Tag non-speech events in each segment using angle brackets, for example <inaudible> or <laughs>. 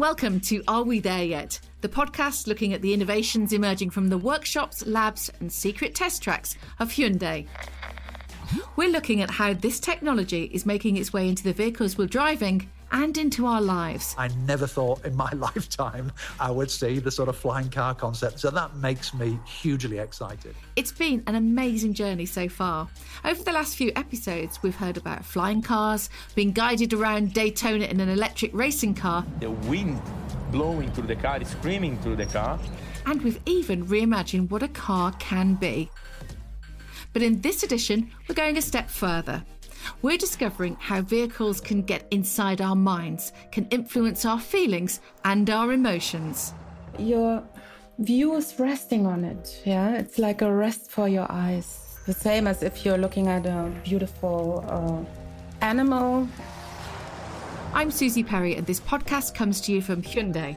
welcome to Are We There Yet? The podcast looking at the innovations emerging from the workshops, labs, and secret test tracks of Hyundai. We're looking at how this technology is making its way into the vehicles we're driving and into our lives. I never thought in my <laughs> lifetime I would see the sort of flying car concept. So that makes me hugely excited. It's been an amazing journey so far. Over the last few episodes, we've heard about flying cars, being guided around Daytona in an electric racing car. The wind blowing through the car, screaming through the car. And we've even reimagined what a car can be. But in this edition, we're going a step further. We're discovering how vehicles can get inside our minds, can influence our feelings and our emotions. Your view is resting on it, yeah? It's like a rest for your eyes. The same as if you're looking at a beautiful uh, animal. I'm Suzi Perry, and this podcast comes to you from Hyundai.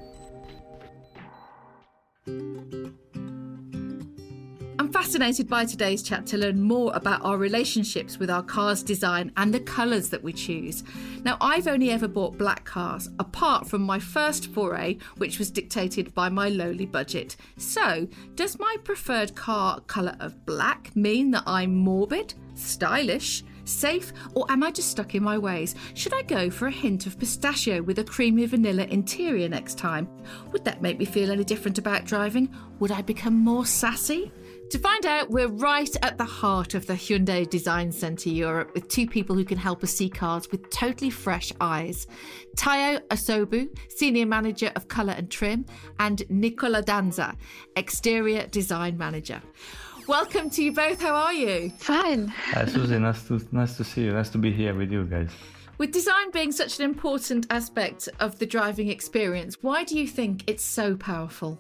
Fascinated by today's chat to learn more about our relationships with our car's design and the colours that we choose. Now, I've only ever bought black cars, apart from my first foray, which was dictated by my lowly budget. So, does my preferred car colour of black mean that I'm morbid, stylish, safe, or am I just stuck in my ways? Should I go for a hint of pistachio with a creamy vanilla interior next time? Would that make me feel any different about driving? Would I become more sassy? To find out, we're right at the heart of the Hyundai Design Centre Europe with two people who can help us see cars with totally fresh eyes. Tayo Asobu, Senior Manager of Colour and Trim, and Nicola Danza, Exterior Design Manager. Welcome to you both. How are you? Fine. Hi, Suzi. Nice to nice to see you. Nice to be here with you guys. With design being such an important aspect of the driving experience, why do you think it's so powerful?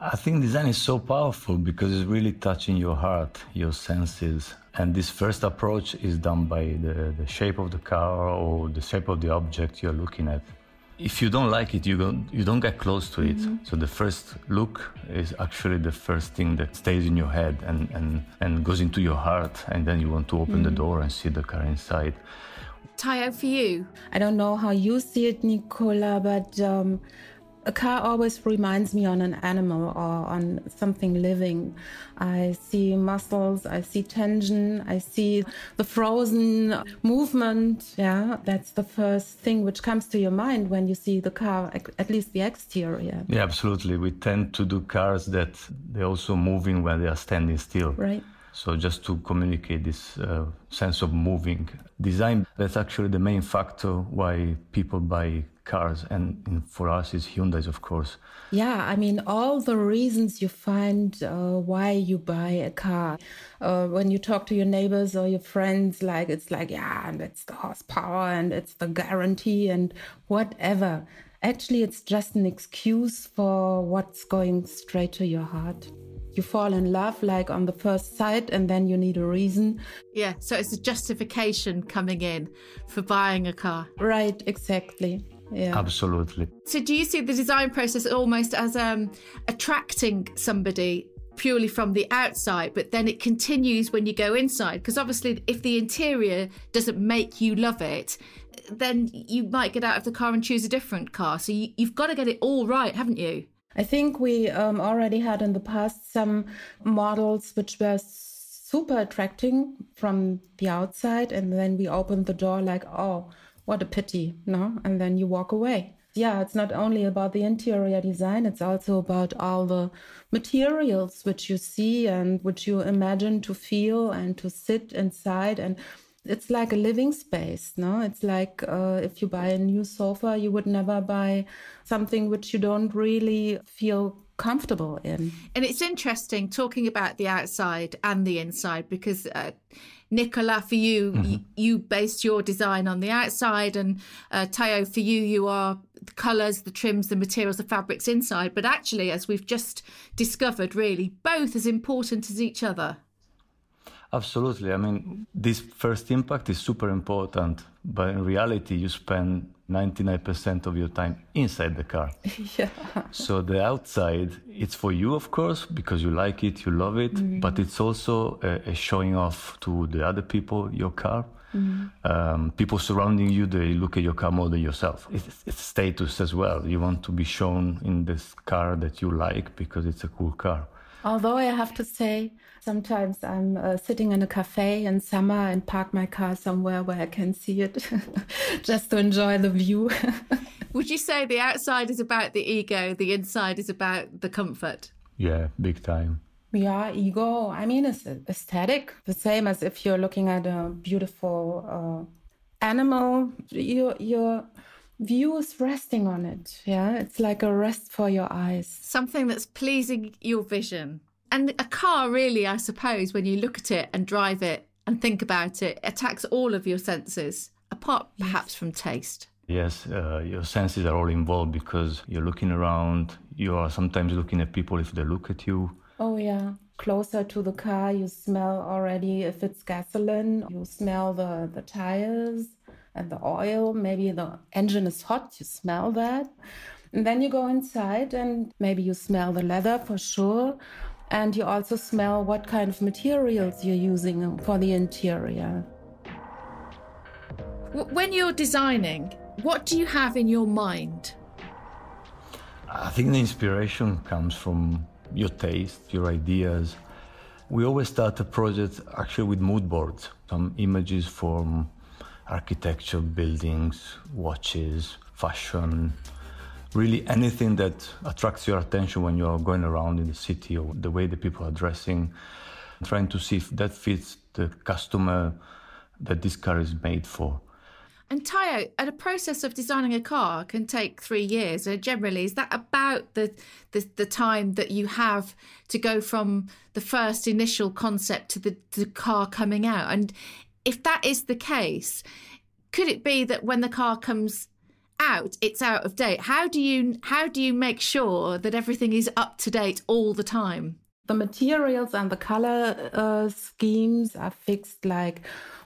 I think design is so powerful because it's really touching your heart, your senses. And this first approach is done by the, the shape of the car or the shape of the object you're looking at. If you don't like it, you don't, you don't get close to it. Mm-hmm. So the first look is actually the first thing that stays in your head and, and, and goes into your heart. And then you want to open mm-hmm. the door and see the car inside. Tayo, for you? I don't know how you see it, Nicola, but um, a car always reminds me on an animal or on something living. I see muscles, I see tension, I see the frozen movement. Yeah, that's the first thing which comes to your mind when you see the car, at least the exterior. Yeah, absolutely. We tend to do cars that they're also moving when they are standing still. Right. So just to communicate this uh, sense of moving design, that's actually the main factor why people buy cars and, and, for us is Hyundai's of course. Yeah, I mean all the reasons you find uh, why you buy a car. Uh, when you talk to your neighbors or your friends, like it's like yeah, and it's the horsepower and it's the guarantee and whatever. Actually, it's just an excuse for what's going straight to your heart you fall in love like on the first sight and then you need a reason. Yeah, so it's a justification coming in for buying a car. Right, exactly. Yeah. Absolutely. So do you see the design process almost as um, attracting somebody purely from the outside, but then it continues when you go inside? Because obviously, if the interior doesn't make you love it, then you might get out of the car and choose a different car. So you, you've got to get it all right, haven't you? I think we um, already had in the past some models which were super attracting from the outside, and then we opened the door like, oh, what a pity, no? And then you walk away. Yeah, it's not only about the interior design, it's also about all the materials which you see and which you imagine to feel and to sit inside. And it's like a living space, no? It's like uh, if you buy a new sofa, you would never buy something which you don't really feel comfortable in. And it's interesting talking about the outside and the inside because uh, Nicola, for you, mm-hmm. y- you based your design on the outside, and uh, Tayo, for you, you are the colours, the trims, the materials, the fabrics inside. But actually, as we've just discovered, really, both as important as each other. Absolutely. I mean, this first impact is super important, but in reality, you spend 99% of your time inside the car. <laughs> yeah. So the outside, it's for you, of course, because you like it, you love it, mm-hmm. but it's also a, a, showing off to the other people your car. Mm. Um, people surrounding you, they look at your car more than yourself. It's, it's status as well. You want to be shown in this car that you like because it's a cool car. Although I have to say, sometimes I'm uh, sitting in a cafe in summer and park my car somewhere where I can see it <laughs> just to enjoy the view. <laughs> Would you say the outside is about the ego, the inside is about the comfort? Yeah, big time. Yeah, ego. I mean, it's aesthetic. The same as if you're looking at a beautiful uh, animal. Your your view is resting on it. Yeah, it's like a rest for your eyes. Something that's pleasing your vision. And a car, really, I suppose, when you look at it and drive it and think about it, attacks all of your senses, apart perhaps from taste. Yes, uh, your senses are all involved because you're looking around. You are sometimes looking at people if they look at you. Oh, yeah. Closer to the car, you smell already if it's gasoline. You smell the, the tires and the oil. Maybe the engine is hot, you smell that. And then you go inside and maybe you smell the leather for sure. And you also smell what kind of materials you're using for the interior. When you're designing, what do you have in your mind? I think the inspiration comes from your taste, your ideas. We always start a project actually with mood boards, some images from architecture, buildings, watches, fashion, really anything that attracts your attention when you're going around in the city or the way the people are dressing, trying to see if that fits the customer that this car is made for. And Tayo, a process of designing a car can take three years. Uh, generally, is that about the, the, the time that you have to go from the first initial concept to the, the car coming out? And if that is the case, could it be that when the car comes out, it's out of date? How do you how do you make sure that everything is up to date all the time? The materials and the color uh, schemes are fixed like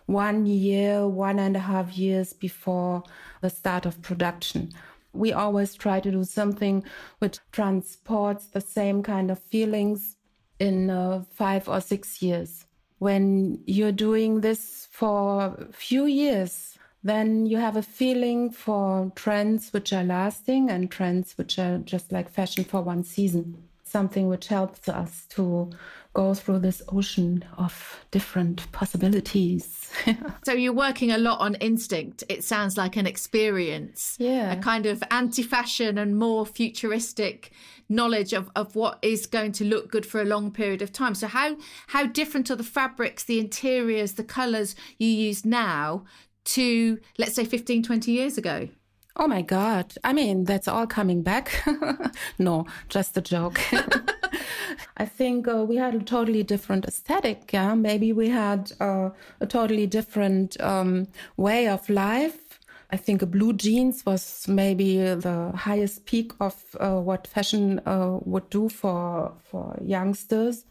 one year, one and a half years before the start of production. We always try to do something which transports the same kind of feelings in uh, five or six years. When you're doing this for a few years, then you have a feeling for trends which are lasting and trends which are just like fashion for one season. Something which helps us to go through this ocean of different possibilities. <laughs> so you're working a lot on instinct. It sounds like an experience. Yeah. A kind of anti fashion and more futuristic knowledge of, of what is going to look good for a long period of time. So how how different are the fabrics, the interiors, the colours you use now to let's say 15, 20 years ago? Oh my God. I mean, that's all coming back. <laughs> no, just a joke. <laughs> I think uh, we had a totally different aesthetic. Yeah, maybe we had uh, a totally different um, way of life. I think a blue jeans was maybe the highest peak of uh, what fashion uh, would do for for youngsters.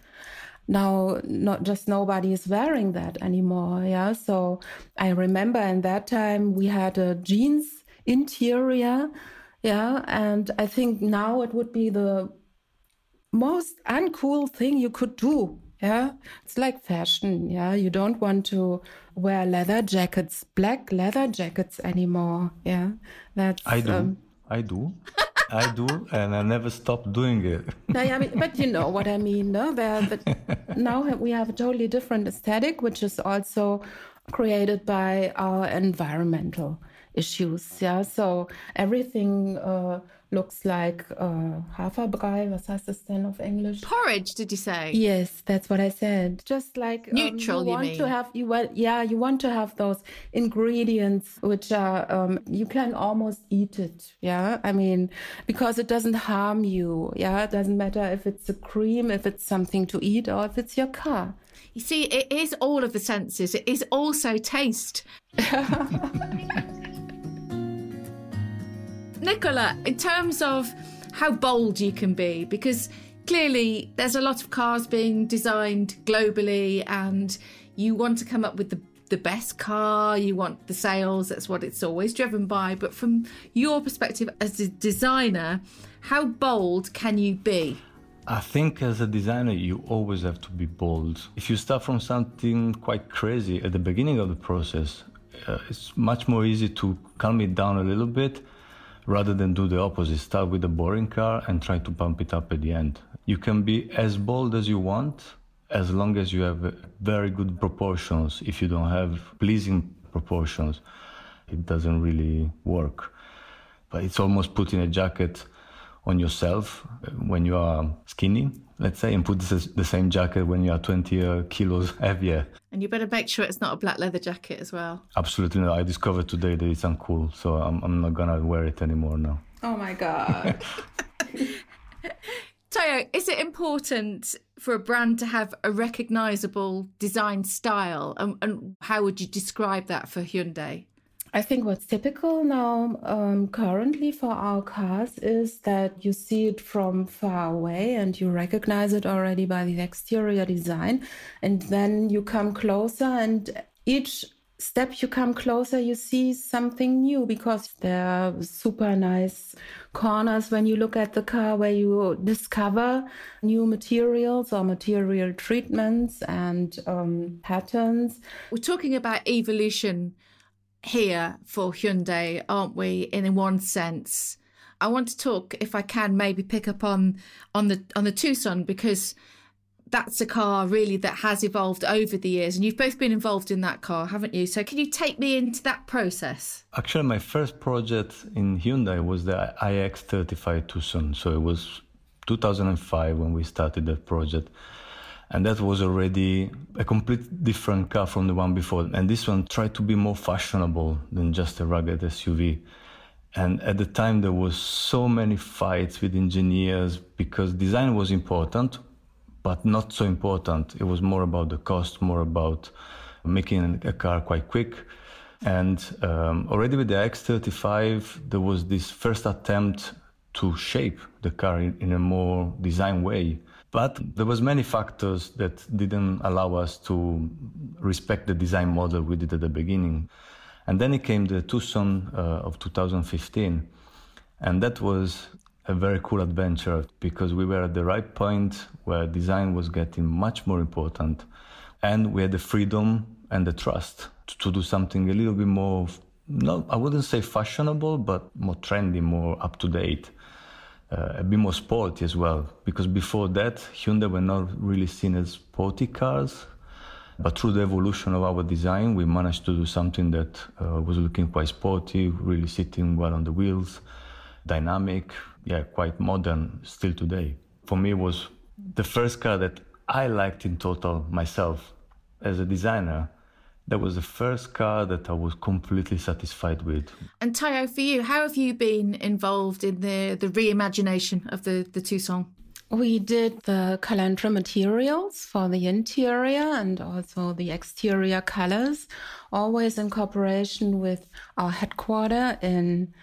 Now, not just nobody is wearing that anymore. Yeah, so I remember in that time we had a jeans interior. Yeah, and I think now it would be the most uncool thing you could do. Yeah, it's like fashion. Yeah, you don't want to wear leather jackets, black leather jackets anymore. Yeah, that's. I do. Um, I do. I do, and I never stop doing it. <laughs> no, yeah, but you know what I mean. No, but <laughs> now we have a totally different aesthetic, which is also created by our environmental issues. Yeah, so everything uh, looks like uh, Haferbrei. Was heißt das denn auf English? Porridge, did you say? Yes, that's what I said. Just like um, neutral. Um, you, you want mean? to have you well, yeah, you want to have those ingredients which are um, you can almost eat it. Yeah, I mean because it doesn't harm you. Yeah, it doesn't matter if it's a cream, if it's something to eat, or if it's your car. You see, it is all of the senses. It is also taste. <laughs> Nicola, in terms of how bold you can be, because clearly there's a lot of cars being designed globally and you want to come up with the the best car, you want the sales, that's what it's always driven by. But from your perspective as a designer, how bold can you be? I think as a designer, you always have to be bold. If you start from something quite crazy at the beginning of the process, uh, it's much more easy to calm it down a little bit rather than do the opposite. Start with a boring car and try to pump it up at the end. You can be as bold as you want as long as you have very good proportions. If you don't have pleasing proportions, it doesn't really work. But it's almost putting a jacket on yourself when you are skinny, let's say, and put the same jacket when you are 20 uh, kilos <laughs> heavier. And you better make sure it's not a black leather jacket as well. Absolutely not. I discovered today that it's uncool, so I'm, I'm not gonna wear it anymore now. Oh my God. <laughs> <laughs> Tayo, is it important for a brand to have a recognizable design style? And, and how would you describe that for Hyundai? I think what's typical now um, currently for our cars is that you see it from far away and you recognize it already by the exterior design. And then you come closer, and each step you come closer, you see something new because there are super nice corners when you look at the car where you discover new materials or material treatments and um, patterns. We're talking about evolution here for Hyundai, aren't we? In one sense, I want to talk, if I can, maybe pick up on on the on the Tucson because that's a car really that has evolved over the years, and you've both been involved in that car, haven't you? So can you take me into that process? Actually, my first project in Hyundai was the iX35 Tucson. So it was 2005 when we started that project and that was already a complete different car from the one before. And this one tried to be more fashionable than just a rugged SUV. And at the time, there was so many fights with engineers because design was important, but not so important. It was more about the cost, more about making a car quite quick. And um, already with the X35, there was this first attempt to shape the car in, in a more design way but there was many factors that didn't allow us to respect the design model we did at the beginning. And then it came the Tucson uh, of 2015. And that was a very cool adventure because we were at the right point where design was getting much more important. And we had the freedom and the trust to, to do something a little bit more, no, I wouldn't say fashionable, but more trendy, more up to date uh, a bit more sporty as well. Because before that, Hyundai were not really seen as sporty cars. But through the evolution of our design, we managed to do something that uh, was looking quite sporty, really sitting well on the wheels, dynamic, yeah, quite modern still today. For me, was the first car that I liked in total myself as a designer that was the first car that I was completely satisfied with. And Tayo, for you, how have you been involved in the, the reimagination of the, the Tucson? We did the Calandra materials for the interior and also the exterior colors, always in cooperation with our headquarters in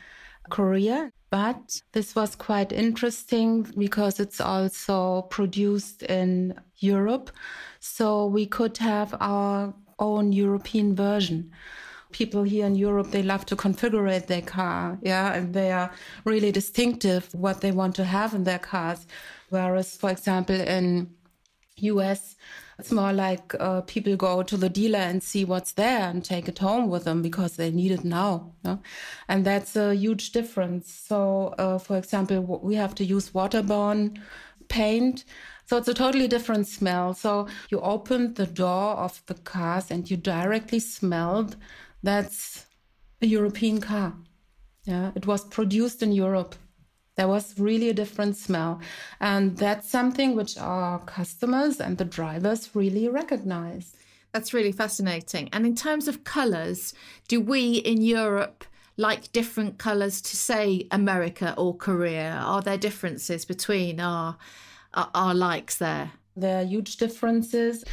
Korea. But this was quite interesting because it's also produced in Europe. So we could have our own European version. People here in Europe, they love to configure their car, yeah, and they are really distinctive what they want to have in their cars. Whereas, for example, in US, it's more like uh, people go to the dealer and see what's there and take it home with them because they need it now. And that's a huge difference. So, uh, for example, we have to use waterborne paint so it's a totally different smell. So you opened the door of the cars and you directly smelled that's a European car. Yeah, it was produced in Europe. There was really a different smell. And that's something which our customers and the drivers really recognize. That's really fascinating. And in terms of colours, do we in Europe like different colours to, say, America or Korea? Are there differences between our are, likes there? There are huge differences.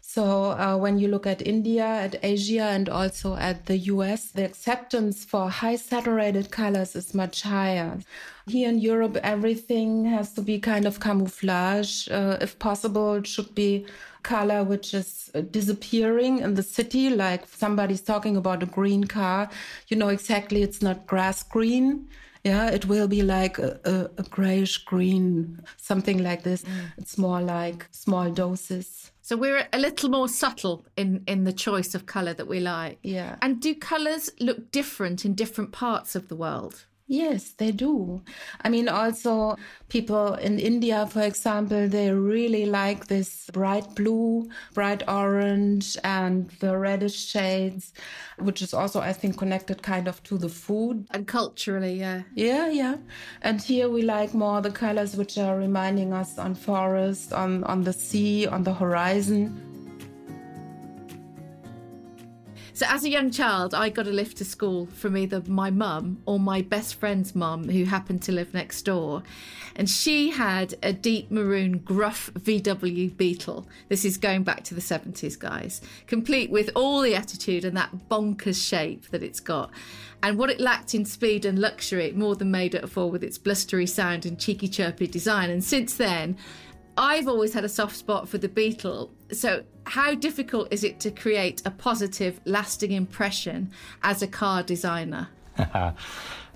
So uh, when you look at India, at Asia, and also at the US, the acceptance for high saturated colors is much higher. Here in Europe, everything has to be kind of camouflage. Uh, if possible, it should be color which is uh, disappearing in the city. Like somebody's talking about a green car, you know exactly it's not grass green. Yeah, it will be like a, a, a grayish green, something like this. Mm. It's more like small doses. So we're a little more subtle in in the choice of color that we like. Yeah. And do colors look different in different parts of the world? Yes, they do. I mean, also people in India, for example, they really like this bright blue, bright orange, and the reddish shades, which is also, I think, connected kind of to the food. And culturally, yeah. Yeah, yeah. And here we like more the colors which are reminding us on forest, on, on the sea, on the horizon. So, as a young child, I got a lift to school from either my mum or my best friend's mum, who happened to live next door. And she had a deep maroon gruff VW Beetle. This is going back to the 70s, guys, complete with all the attitude and that bonkers shape that it's got. And what it lacked in speed and luxury, it more than made up for with its blustery sound and cheeky, chirpy design. And since then, I've always had a soft spot for the Beetle. So, how difficult is it to create a positive, lasting impression as a car designer? <laughs> I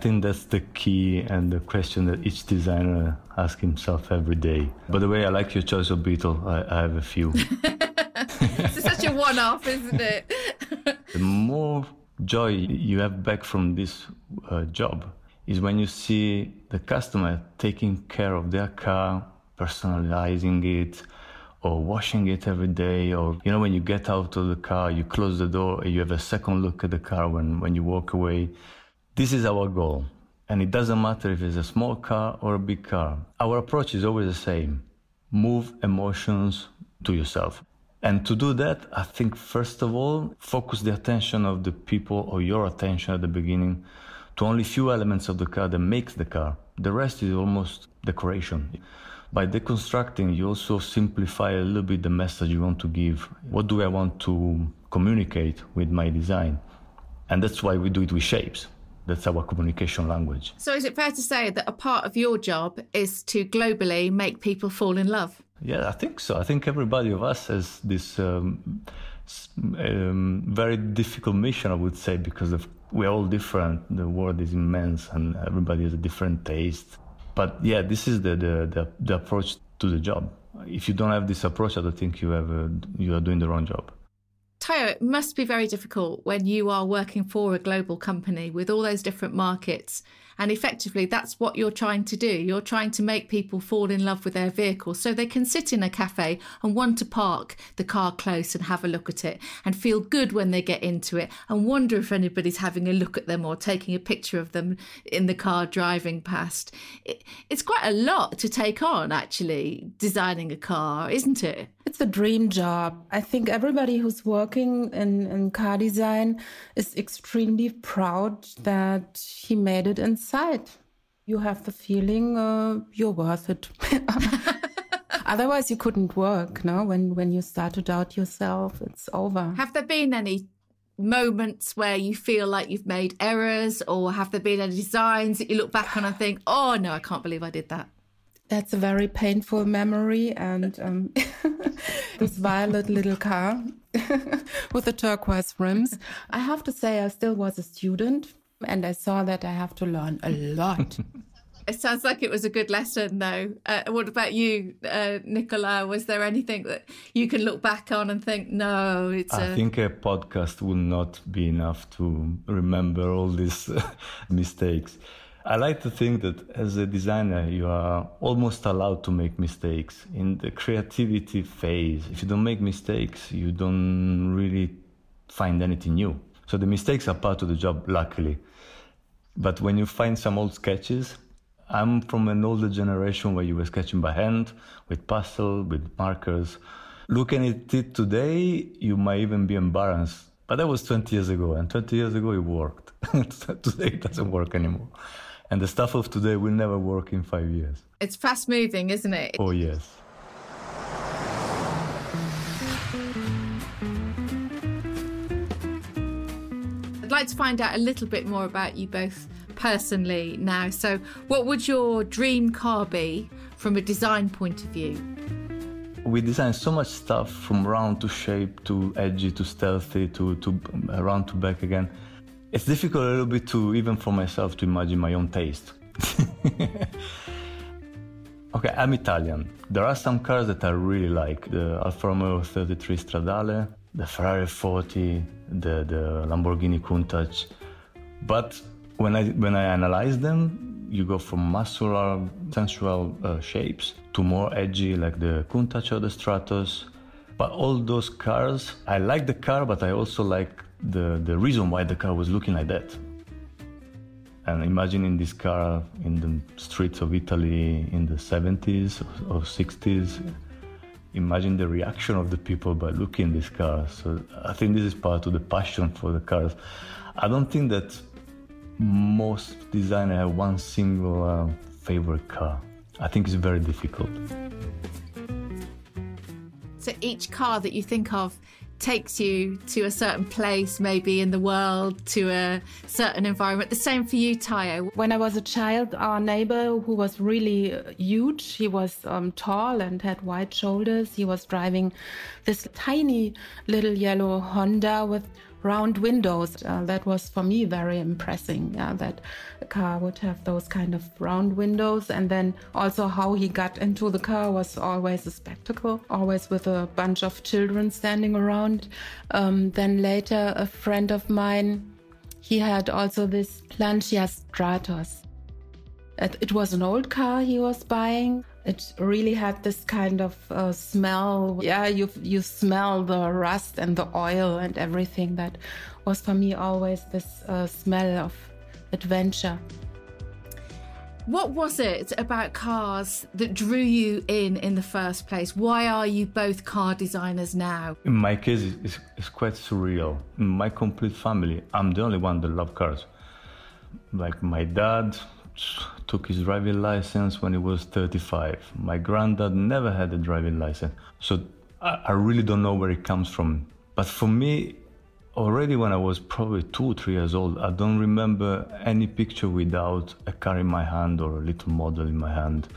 think that's the key and the question that each designer asks himself every day. By the way, I like your choice of Beetle. I, I have a few. <laughs> it's such a one off, isn't it? <laughs> the more joy you have back from this uh, job is when you see the customer taking care of their car personalizing it or washing it every day or you know when you get out of the car you close the door and you have a second look at the car when, when you walk away. This is our goal. And it doesn't matter if it's a small car or a big car. Our approach is always the same. Move emotions to yourself. And to do that i think first of all focus the attention of the people or your attention at the beginning to only few elements of the car that makes the car. The rest is almost decoration by deconstructing, you also simplify a little bit the message you want to give. What do I want to communicate with my design? And that's why we do it with shapes. That's our communication language. So, is it fair to say that a part of your job is to globally make people fall in love? Yeah, I think so. I think everybody of us has this um, um, very difficult mission, I would say, because of, we're all different. The world is immense and everybody has a different taste but yeah, this is the, the, the, the, approach to the job. If you don't have this approach, I don't think you have a, you are doing the wrong job. Tayo, it must be very difficult when you are working for a global company with all those different markets and effectively, that's what you're trying to do. You're trying to make people fall in love with their vehicle so they can sit in a cafe and want to park the car close and have a look at it and feel good when they get into it and wonder if anybody's having a look at them or taking a picture of them in the car driving past. it's quite a lot to take on, actually, designing a car, isn't it? It's a dream job. I think everybody who's working in, in car design is extremely proud that he made it inside. You have the feeling uh, you're worth it. <laughs> Otherwise, you couldn't work. No, when when you start to doubt yourself, it's over. Have there been any moments where you feel like you've made errors, or have there been any designs that you look back on and think, "Oh no, I can't believe I did that"? That's a very painful memory. And um, <laughs> this violet little car <laughs> with the turquoise rims. I have to say, I still was a student and I saw that I have to learn a lot. <laughs> It sounds like it was a good lesson, though. Uh, what about you, uh, Nicola? Was there anything that you can look back on and think, no, it's. I a... think a podcast will not be enough to remember all these mistakes. I like to think that as a designer, you are almost allowed to make mistakes. In the creativity phase, if you don't make mistakes, you don't really find anything new. So the mistakes are part of the job, luckily. But when you find some old sketches, I'm from an older generation where you were sketching by hand, with pastel, with markers. Looking at it today, you might even be embarrassed. But that was 20 years ago, and 20 years ago it worked. <laughs> today it doesn't work anymore. And the stuff of today will never work in five years. It's fast moving, isn't it? Oh, yes. I'd like to find out a little bit more about you both personally now. So, what would your dream car be from a design point of view? we design so much stuff from round to shape to edgy to stealthy to, to round to back again it's difficult a little bit to, even for myself, to imagine my own taste. <laughs> okay, I'm Italian. There are some cars that I really like the Alfa Romeo 33 Stradale, the Ferrari 40, the, the Lamborghini Countach. But when I, when I analyze them, you go from muscular, sensual uh, shapes to more edgy, like the Countach or the Stratos. But all those cars, I like the car, but I also like the, the reason why the car was looking like that. And imagining this car in the streets of Italy in the 70s or 60s, imagine the reaction of the people by looking this car. So I think this is part of the passion for the cars. I don't think that most designers have one single uh, favorite car. I think it's very difficult. So each car that you think of takes you to a certain place, maybe in the world, to a certain environment. The same for you, Tayo. When I was a child, our neighbor, who was really uh, huge, he was um, tall and had wide shoulders. He was driving this tiny little yellow Honda with round windows. Uh, that was for me very impressive. Yeah, that a car would have those kind of round windows, and then also how he got into the car was always a spectacle. Always with a bunch of children standing around. Um, then later, a friend of mine, he had also this Lancia Stratos. It, it was an old car he was buying it really had this kind of uh, smell. Yeah, you you smell the rust and the oil and everything. That was for me always this uh, smell of adventure. What was it about cars that drew you in in the first place? Why are you both car designers now? In my case, it's, it's quite surreal. In my complete family, I'm the only one that love cars. Like my dad, took his driving license when he was 35. My granddad never had a driving license. So I, I really don't know where it comes from. But for me, already when I was probably two or three years old, I don't remember any picture without a car in my hand or a little model in my hand.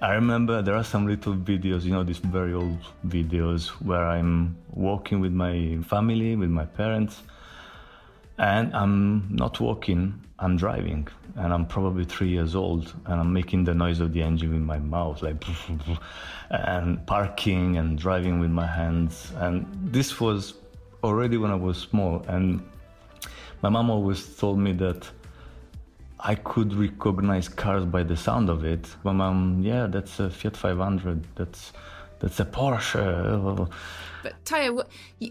I remember there are some little videos, you know, these very old videos where I'm walking with my family, with my parents, and I'm not walking, I'm driving and I'm probably three years old and I'm making the noise of the engine with my mouth, like, and parking and driving with my hands. And this was already when I was small. And my mom always told me that I could recognize cars by the sound of it. My mom, yeah, that's a Fiat 500. That's that's a Porsche. But Tayo,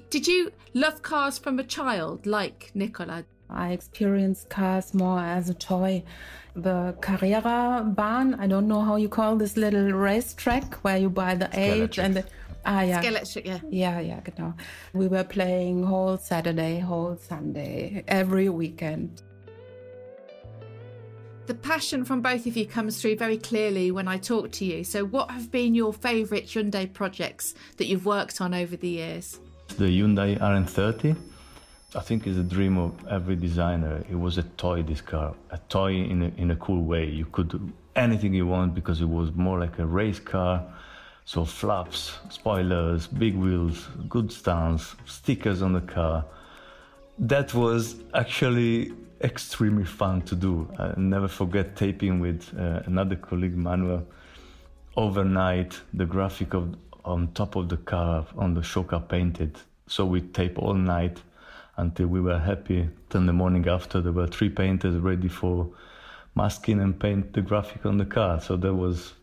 did you love cars from a child, like Nicola? I experienced cars more as a toy. The Carrera Bahn, I don't know how you call this little racetrack where you buy the age and the, Ah, yeah. Electric, yeah. Yeah, yeah, genau. We were playing whole Saturday, whole Sunday, every weekend. The passion from both of you comes through very clearly when I talk to you. So, what have been your favourite Hyundai projects that you've worked on over the years? The Hyundai RN30 I think is a dream of every designer. It was a toy, this car, a toy in a, in a cool way. You could do anything you want because it was more like a race car. So flaps, spoilers, big wheels, good stance, stickers on the car. That was actually extremely fun to do. I never forget taping with uh, another colleague, Manuel. Overnight, the graphic of on top of the car on the show car painted. So we tape all night until we were happy. Then the morning after, there were three painters ready for masking and paint the graphic on the car. So that was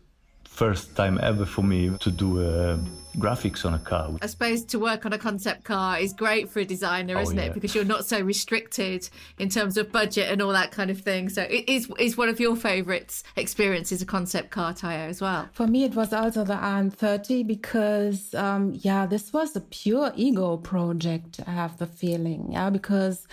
first time ever for me to do uh, graphics on a car. I suppose to work on a concept car is great for a designer, oh, isn't yeah. it? Because you're not so restricted in terms of budget and all that kind of thing. So it is is one of your favourites experiences a concept car tire as well. For me, it was also the RN30 because um, yeah, this was a pure ego project. I have the feeling, yeah, because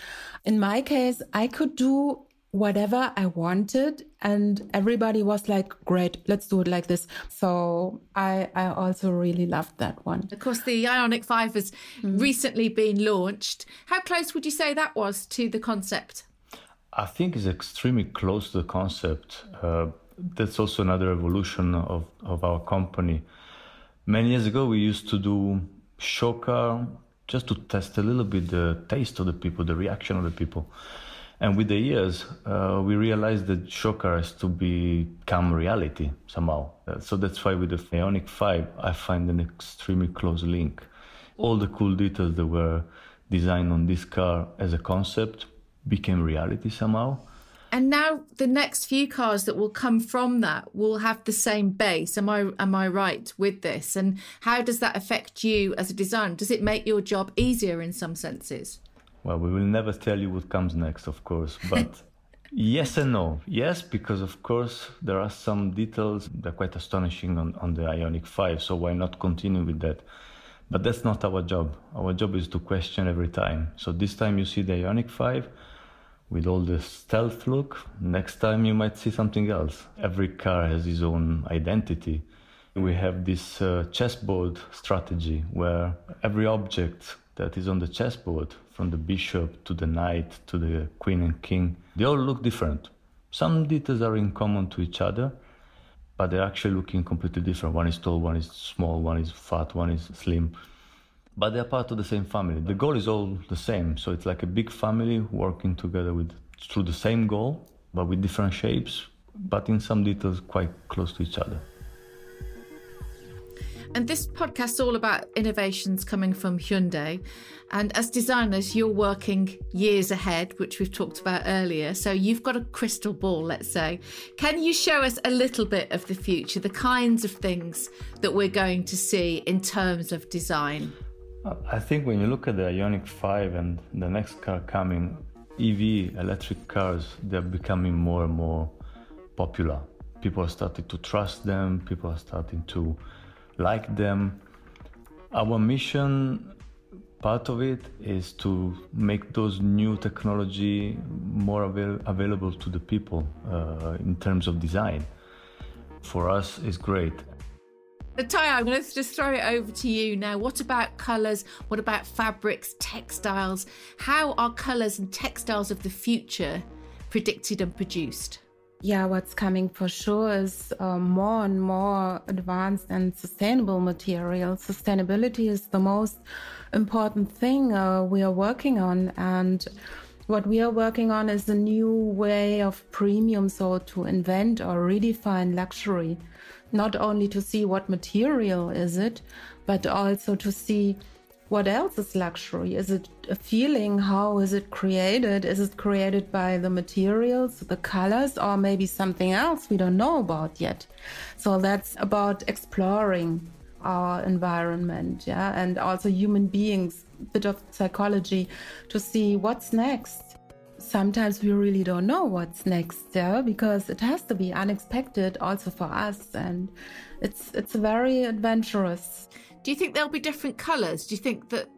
in my case, I could do whatever I wanted. And everybody was like, great, let's do it like this. So I, I also really loved that one. Of course, the Ioniq 5 has mm. recently been launched. How close would you say that was to the concept? I think it's extremely close to the concept. Uh, that's also another evolution of, of our company. Many years ago, we used to do show car just to test a little bit the taste of the people, the reaction of the people. And with the years, uh, we realized that show car has to become reality somehow. Uh, so that's why with the Ioniq 5, I find an extremely close link. All the cool details that were designed on this car as a concept became reality somehow. And now the next few cars that will come from that will have the same base. Am I am I right with this? And how does that affect you as a designer? Does it make your job easier in some senses? Well, we will never tell you what comes next, of course, but <laughs> yes and no. Yes, because of course there are some details that are quite astonishing on, on the Ioniq 5, so why not continue with that? But that's not our job. Our job is to question every time. So this time you see the Ioniq 5 with all the stealth look. Next time you might see something else. Every car has its own identity. We have this uh, chessboard strategy where every object that is on the chessboard, from the bishop to the knight to the queen and king, they all look different. Some details are in common to each other, but they're actually looking completely different. One is tall, one is small, one is fat, one is slim but they're part of the same family. The goal is all the same. So it's like a big family working together with through the same goal, but with different shapes, but in some details quite close to each other. And this podcast is all about innovations coming from Hyundai. And as designers, you're working years ahead, which we've talked about earlier. So you've got a crystal ball, let's say. Can you show us a little bit of the future, the kinds of things that we're going to see in terms of design? I think when you look at the Ioniq 5 and the next car coming, EV, electric cars, they're becoming more and more popular. People are starting to trust them, people are starting to like them. Our mission, part of it, is to make those new technology more avail- available to the people uh, in terms of design. For us, it's great. Tayo, I'm going to just throw it over to you now. What about colours? What about fabrics, textiles? How are colours and textiles of the future predicted and produced? Yeah, what's coming for sure is uh, more and more advanced and sustainable materials. Sustainability is the most important thing uh, we are working on. And what we are working on is a new way of premium, so to invent or redefine luxury not only to see what material is it, but also to see what else is luxury. Is it a feeling? How is it created? Is it created by the materials, the colors, or maybe something else we don't know about yet? So that's about exploring our environment, yeah, and also human beings, bit of psychology to see what's next sometimes we really don't know what's next yeah because it has to be unexpected also for us and it's it's very adventurous do you think there'll be different colors do you think that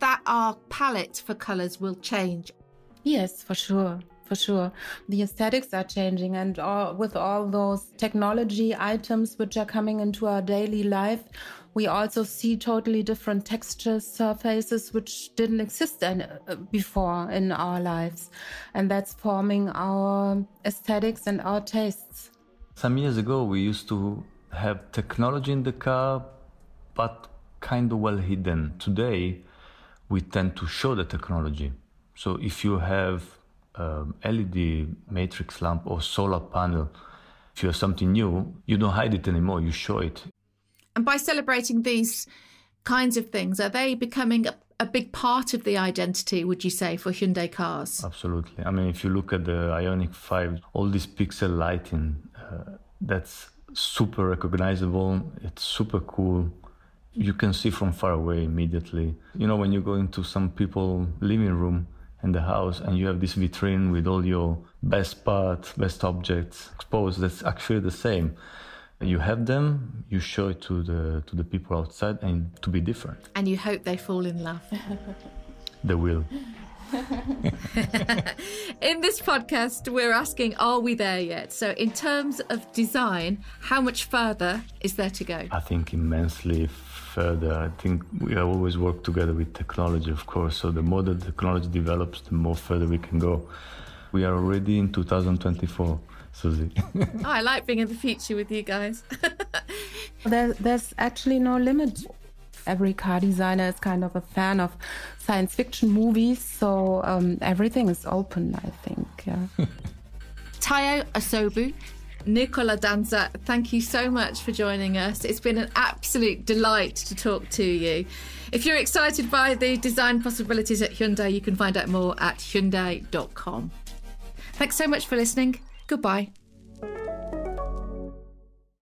that our palette for colors will change yes for sure for sure the aesthetics are changing and all, with all those technology items which are coming into our daily life we also see totally different textures, surfaces, which didn't exist in, uh, before in our lives. And that's forming our aesthetics and our tastes. Some years ago, we used to have technology in the car, but kind of well hidden. Today, we tend to show the technology. So if you have um, LED matrix lamp or solar panel, if you have something new, you don't hide it anymore, you show it. And by celebrating these kinds of things, are they becoming a, a big part of the identity, would you say, for Hyundai cars? Absolutely. I mean, if you look at the Ioniq 5, all this pixel lighting, uh, that's super recognizable. It's super cool. You can see from far away immediately. You know, when you go into some people living room in the house and you have this vitrine with all your best parts, best objects exposed, that's actually the same you have them you show it to the to the people outside and to be different and you hope they fall in love <laughs> they will <laughs> in this podcast, we're asking, are we there yet? So, in terms of design, how much further is there to go? I think immensely further. I think we always work together with technology, of course. So, the more the technology develops, the more further we can go. We are already in 2024. Suzi. <laughs> oh, I like being in the future with you guys. <laughs> there, there's actually no limit every car designer is kind of a fan of science fiction movies, so um, everything is open, I think. Yeah. <laughs> Tayo Asobu, Nicola Danza, thank you so much for joining us. It's been an absolute delight to talk to you. If you're excited by the design possibilities at Hyundai, you can find out more at Hyundai.com. Thanks so much for listening. Goodbye.